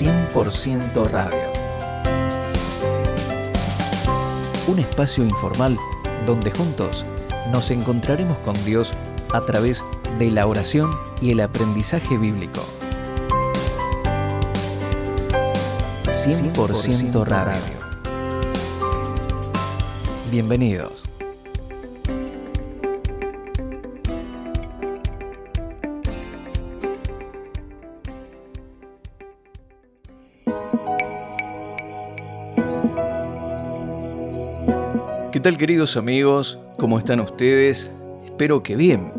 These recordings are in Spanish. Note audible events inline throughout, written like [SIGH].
100% Radio. Un espacio informal donde juntos nos encontraremos con Dios a través de la oración y el aprendizaje bíblico. 100% Radio. Bienvenidos. ¿Qué tal queridos amigos? ¿Cómo están ustedes? Espero que bien.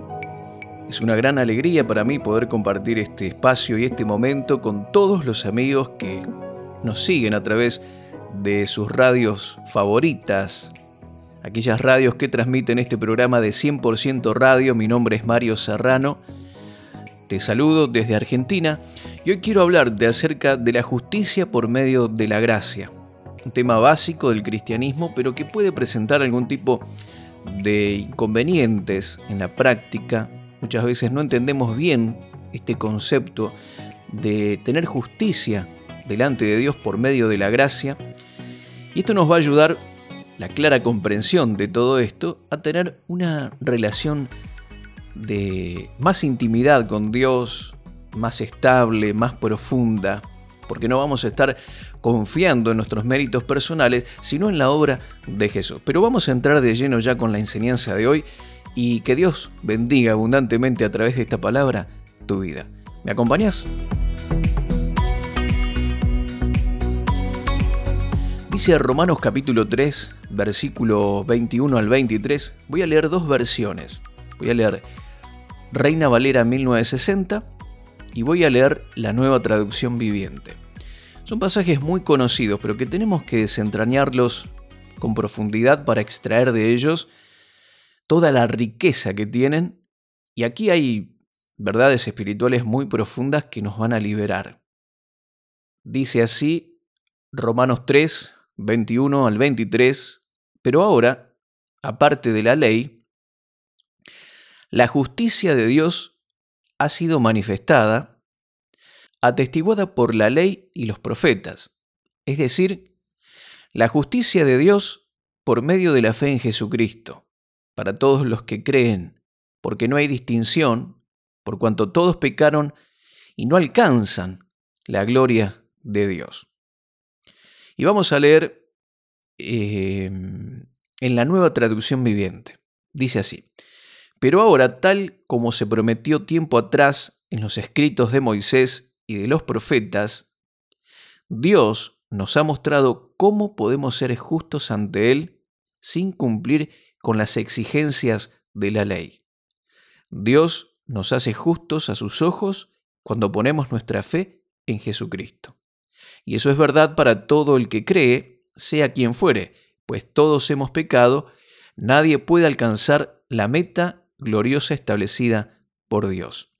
Es una gran alegría para mí poder compartir este espacio y este momento con todos los amigos que nos siguen a través de sus radios favoritas, aquellas radios que transmiten este programa de 100% radio. Mi nombre es Mario Serrano. Te saludo desde Argentina y hoy quiero hablar de acerca de la justicia por medio de la gracia un tema básico del cristianismo, pero que puede presentar algún tipo de inconvenientes en la práctica. Muchas veces no entendemos bien este concepto de tener justicia delante de Dios por medio de la gracia. Y esto nos va a ayudar, la clara comprensión de todo esto, a tener una relación de más intimidad con Dios, más estable, más profunda, porque no vamos a estar confiando en nuestros méritos personales, sino en la obra de Jesús. Pero vamos a entrar de lleno ya con la enseñanza de hoy y que Dios bendiga abundantemente a través de esta palabra tu vida. ¿Me acompañas? Dice Romanos capítulo 3, versículo 21 al 23. Voy a leer dos versiones. Voy a leer Reina Valera 1960 y voy a leer la nueva traducción viviente. Son pasajes muy conocidos, pero que tenemos que desentrañarlos con profundidad para extraer de ellos toda la riqueza que tienen. Y aquí hay verdades espirituales muy profundas que nos van a liberar. Dice así Romanos 3, 21 al 23, pero ahora, aparte de la ley, la justicia de Dios ha sido manifestada, atestiguada por la ley y los profetas, es decir, la justicia de Dios por medio de la fe en Jesucristo, para todos los que creen, porque no hay distinción, por cuanto todos pecaron y no alcanzan la gloria de Dios. Y vamos a leer eh, en la nueva traducción viviente. Dice así, pero ahora, tal como se prometió tiempo atrás en los escritos de Moisés y de los profetas, Dios nos ha mostrado cómo podemos ser justos ante Él sin cumplir con las exigencias de la ley. Dios nos hace justos a sus ojos cuando ponemos nuestra fe en Jesucristo. Y eso es verdad para todo el que cree, sea quien fuere, pues todos hemos pecado, nadie puede alcanzar la meta gloriosa establecida por Dios.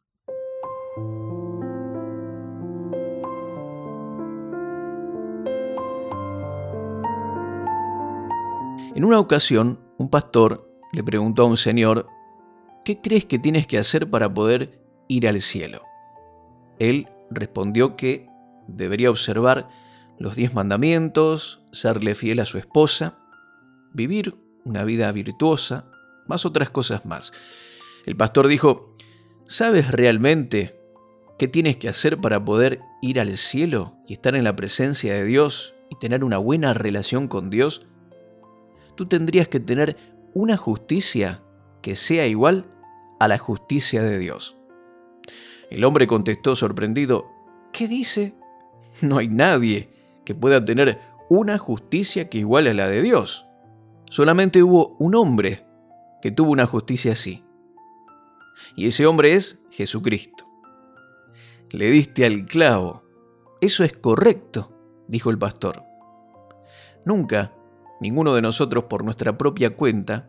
En una ocasión, un pastor le preguntó a un señor, ¿qué crees que tienes que hacer para poder ir al cielo? Él respondió que debería observar los diez mandamientos, serle fiel a su esposa, vivir una vida virtuosa, más otras cosas más. El pastor dijo, ¿sabes realmente qué tienes que hacer para poder ir al cielo y estar en la presencia de Dios y tener una buena relación con Dios? Tú tendrías que tener una justicia que sea igual a la justicia de Dios. El hombre contestó sorprendido, ¿qué dice? [LAUGHS] No hay nadie que pueda tener una justicia que iguale a la de Dios. Solamente hubo un hombre que tuvo una justicia así. Y ese hombre es Jesucristo. Le diste al clavo. Eso es correcto, dijo el pastor. Nunca, ninguno de nosotros por nuestra propia cuenta,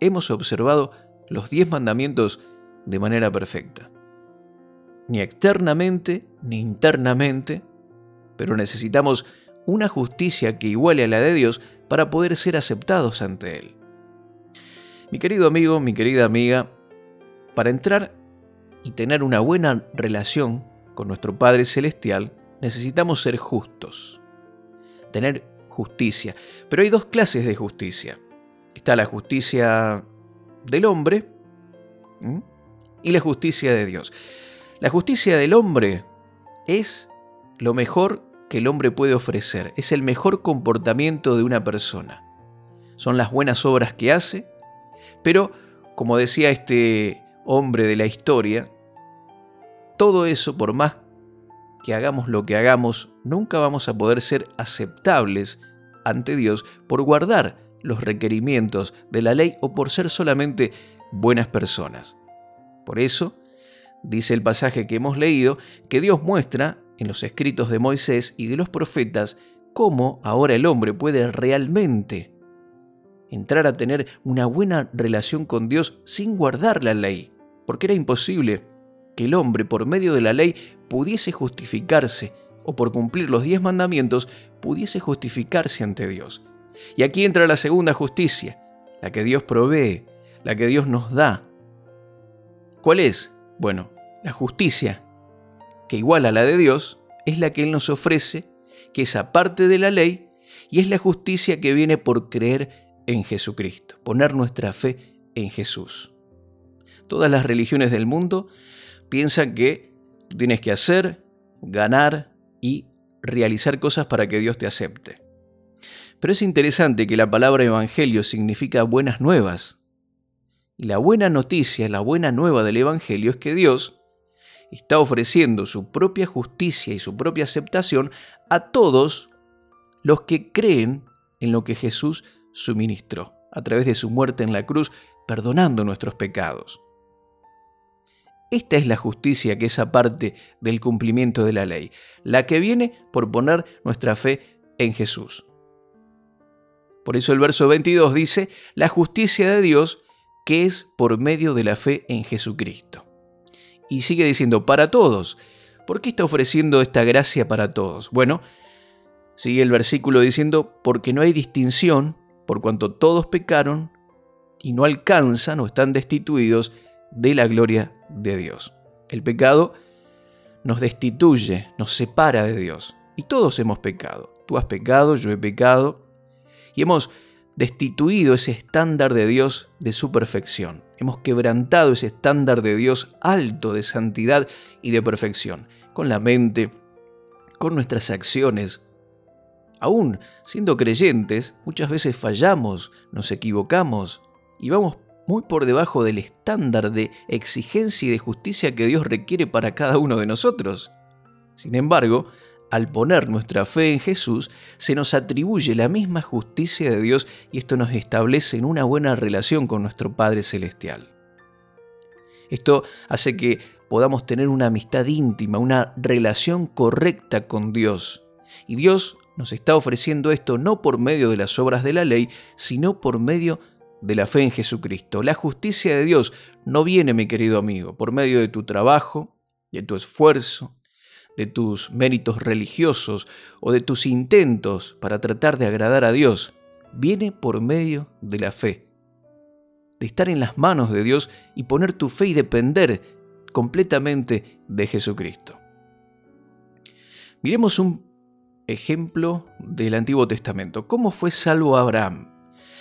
hemos observado los diez mandamientos de manera perfecta. Ni externamente ni internamente, pero necesitamos una justicia que iguale a la de Dios para poder ser aceptados ante Él. Mi querido amigo, mi querida amiga, para entrar y tener una buena relación con nuestro Padre Celestial, necesitamos ser justos, tener justicia. Pero hay dos clases de justicia. Está la justicia del hombre y la justicia de Dios. La justicia del hombre es lo mejor que el hombre puede ofrecer, es el mejor comportamiento de una persona. Son las buenas obras que hace, pero como decía este hombre de la historia, todo eso, por más que hagamos lo que hagamos, nunca vamos a poder ser aceptables ante Dios por guardar los requerimientos de la ley o por ser solamente buenas personas. Por eso, dice el pasaje que hemos leído, que Dios muestra en los escritos de Moisés y de los profetas cómo ahora el hombre puede realmente entrar a tener una buena relación con Dios sin guardar la ley, porque era imposible que el hombre por medio de la ley pudiese justificarse o por cumplir los diez mandamientos pudiese justificarse ante Dios. Y aquí entra la segunda justicia, la que Dios provee, la que Dios nos da. ¿Cuál es? Bueno, la justicia, que igual a la de Dios, es la que Él nos ofrece, que es aparte de la ley, y es la justicia que viene por creer en Jesucristo, poner nuestra fe en Jesús. Todas las religiones del mundo piensan que tú tienes que hacer, ganar y realizar cosas para que Dios te acepte. Pero es interesante que la palabra evangelio significa buenas nuevas. Y la buena noticia, la buena nueva del evangelio es que Dios está ofreciendo su propia justicia y su propia aceptación a todos los que creen en lo que Jesús suministró a través de su muerte en la cruz, perdonando nuestros pecados. Esta es la justicia que es aparte del cumplimiento de la ley, la que viene por poner nuestra fe en Jesús. Por eso el verso 22 dice, la justicia de Dios que es por medio de la fe en Jesucristo. Y sigue diciendo, para todos. ¿Por qué está ofreciendo esta gracia para todos? Bueno, sigue el versículo diciendo, porque no hay distinción, por cuanto todos pecaron y no alcanzan o están destituidos de la gloria de Dios. El pecado nos destituye, nos separa de Dios. Y todos hemos pecado. Tú has pecado, yo he pecado. Y hemos destituido ese estándar de Dios de su perfección. Hemos quebrantado ese estándar de Dios alto de santidad y de perfección. Con la mente, con nuestras acciones. Aún siendo creyentes, muchas veces fallamos, nos equivocamos y vamos muy por debajo del estándar de exigencia y de justicia que Dios requiere para cada uno de nosotros. Sin embargo, al poner nuestra fe en Jesús, se nos atribuye la misma justicia de Dios y esto nos establece en una buena relación con nuestro Padre Celestial. Esto hace que podamos tener una amistad íntima, una relación correcta con Dios. Y Dios nos está ofreciendo esto no por medio de las obras de la ley, sino por medio de de la fe en Jesucristo. La justicia de Dios no viene, mi querido amigo, por medio de tu trabajo, de tu esfuerzo, de tus méritos religiosos o de tus intentos para tratar de agradar a Dios. Viene por medio de la fe, de estar en las manos de Dios y poner tu fe y depender completamente de Jesucristo. Miremos un ejemplo del Antiguo Testamento. ¿Cómo fue salvo Abraham?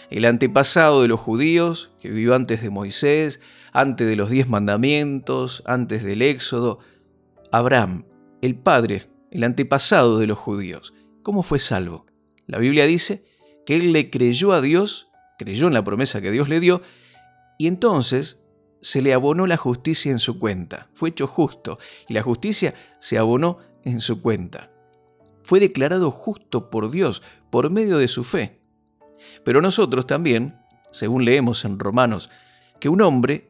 El antepasado de los judíos, que vivió antes de Moisés, antes de los diez mandamientos, antes del Éxodo, Abraham, el padre, el antepasado de los judíos. ¿Cómo fue salvo? La Biblia dice que él le creyó a Dios, creyó en la promesa que Dios le dio, y entonces se le abonó la justicia en su cuenta. Fue hecho justo, y la justicia se abonó en su cuenta. Fue declarado justo por Dios por medio de su fe. Pero nosotros también, según leemos en Romanos, que un hombre,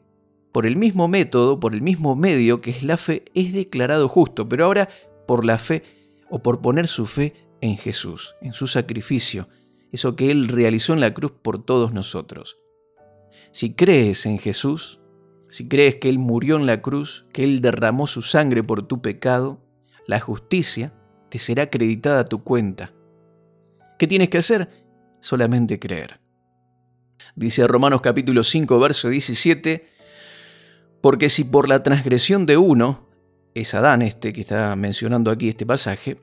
por el mismo método, por el mismo medio que es la fe, es declarado justo, pero ahora por la fe o por poner su fe en Jesús, en su sacrificio, eso que Él realizó en la cruz por todos nosotros. Si crees en Jesús, si crees que Él murió en la cruz, que Él derramó su sangre por tu pecado, la justicia te será acreditada a tu cuenta. ¿Qué tienes que hacer? Solamente creer. Dice Romanos capítulo 5, verso 17, porque si por la transgresión de uno es Adán este que está mencionando aquí este pasaje,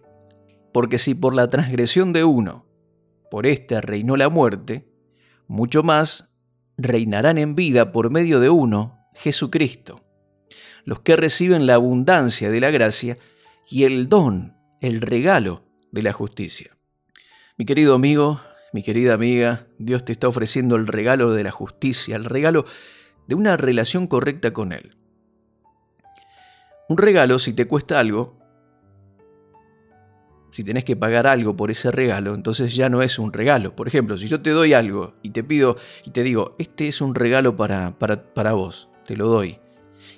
porque si por la transgresión de uno, por éste reinó la muerte, mucho más reinarán en vida por medio de uno, Jesucristo, los que reciben la abundancia de la gracia y el don, el regalo de la justicia. Mi querido amigo, mi querida amiga, Dios te está ofreciendo el regalo de la justicia, el regalo de una relación correcta con Él. Un regalo, si te cuesta algo, si tenés que pagar algo por ese regalo, entonces ya no es un regalo. Por ejemplo, si yo te doy algo y te pido y te digo, este es un regalo para, para, para vos, te lo doy.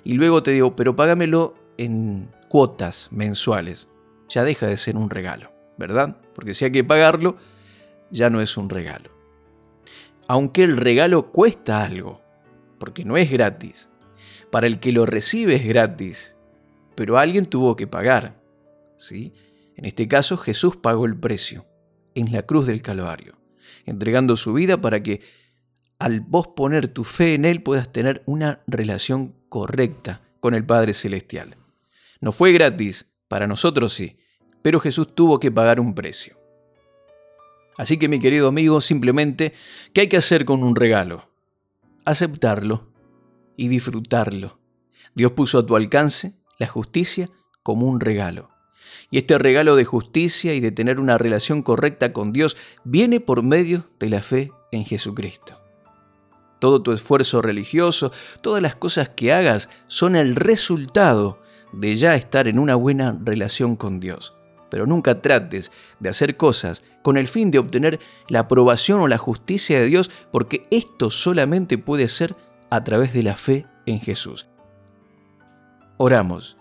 Y luego te digo, pero págamelo en cuotas mensuales. Ya deja de ser un regalo, ¿verdad? Porque si hay que pagarlo, ya no es un regalo. Aunque el regalo cuesta algo, porque no es gratis. Para el que lo recibe es gratis, pero alguien tuvo que pagar. ¿sí? En este caso Jesús pagó el precio en la cruz del Calvario, entregando su vida para que al vos poner tu fe en Él puedas tener una relación correcta con el Padre Celestial. No fue gratis, para nosotros sí, pero Jesús tuvo que pagar un precio. Así que mi querido amigo, simplemente, ¿qué hay que hacer con un regalo? Aceptarlo y disfrutarlo. Dios puso a tu alcance la justicia como un regalo. Y este regalo de justicia y de tener una relación correcta con Dios viene por medio de la fe en Jesucristo. Todo tu esfuerzo religioso, todas las cosas que hagas son el resultado de ya estar en una buena relación con Dios. Pero nunca trates de hacer cosas con el fin de obtener la aprobación o la justicia de Dios, porque esto solamente puede ser a través de la fe en Jesús. Oramos.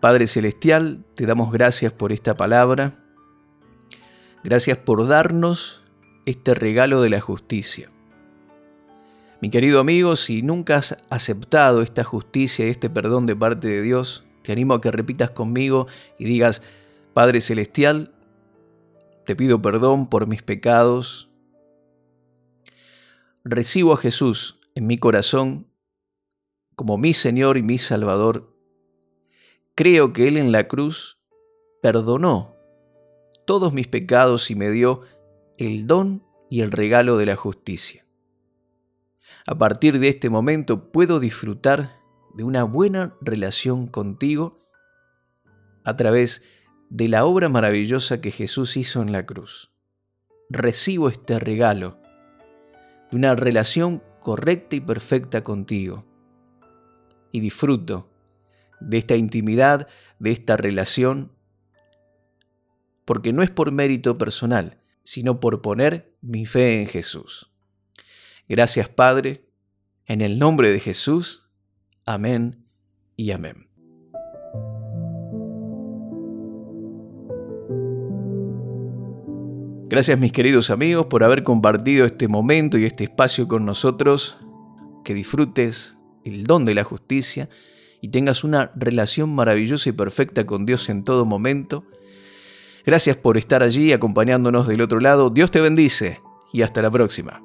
Padre Celestial, te damos gracias por esta palabra. Gracias por darnos este regalo de la justicia. Mi querido amigo, si nunca has aceptado esta justicia y este perdón de parte de Dios, te animo a que repitas conmigo y digas, Padre Celestial, te pido perdón por mis pecados. Recibo a Jesús en mi corazón como mi Señor y mi Salvador, creo que Él en la cruz perdonó todos mis pecados y me dio el don y el regalo de la justicia. A partir de este momento puedo disfrutar de una buena relación contigo a través de la obra maravillosa que Jesús hizo en la cruz. Recibo este regalo de una relación correcta y perfecta contigo y disfruto de esta intimidad, de esta relación, porque no es por mérito personal, sino por poner mi fe en Jesús. Gracias Padre, en el nombre de Jesús, amén y amén. Gracias mis queridos amigos por haber compartido este momento y este espacio con nosotros. Que disfrutes el don de la justicia y tengas una relación maravillosa y perfecta con Dios en todo momento. Gracias por estar allí acompañándonos del otro lado. Dios te bendice y hasta la próxima.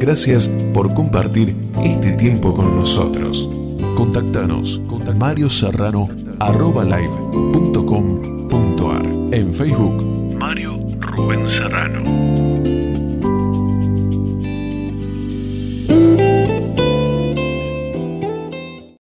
Gracias por compartir este tiempo con nosotros. Contactanos con marioserrano.live.com.ar En Facebook, Mario Rubén Serrano.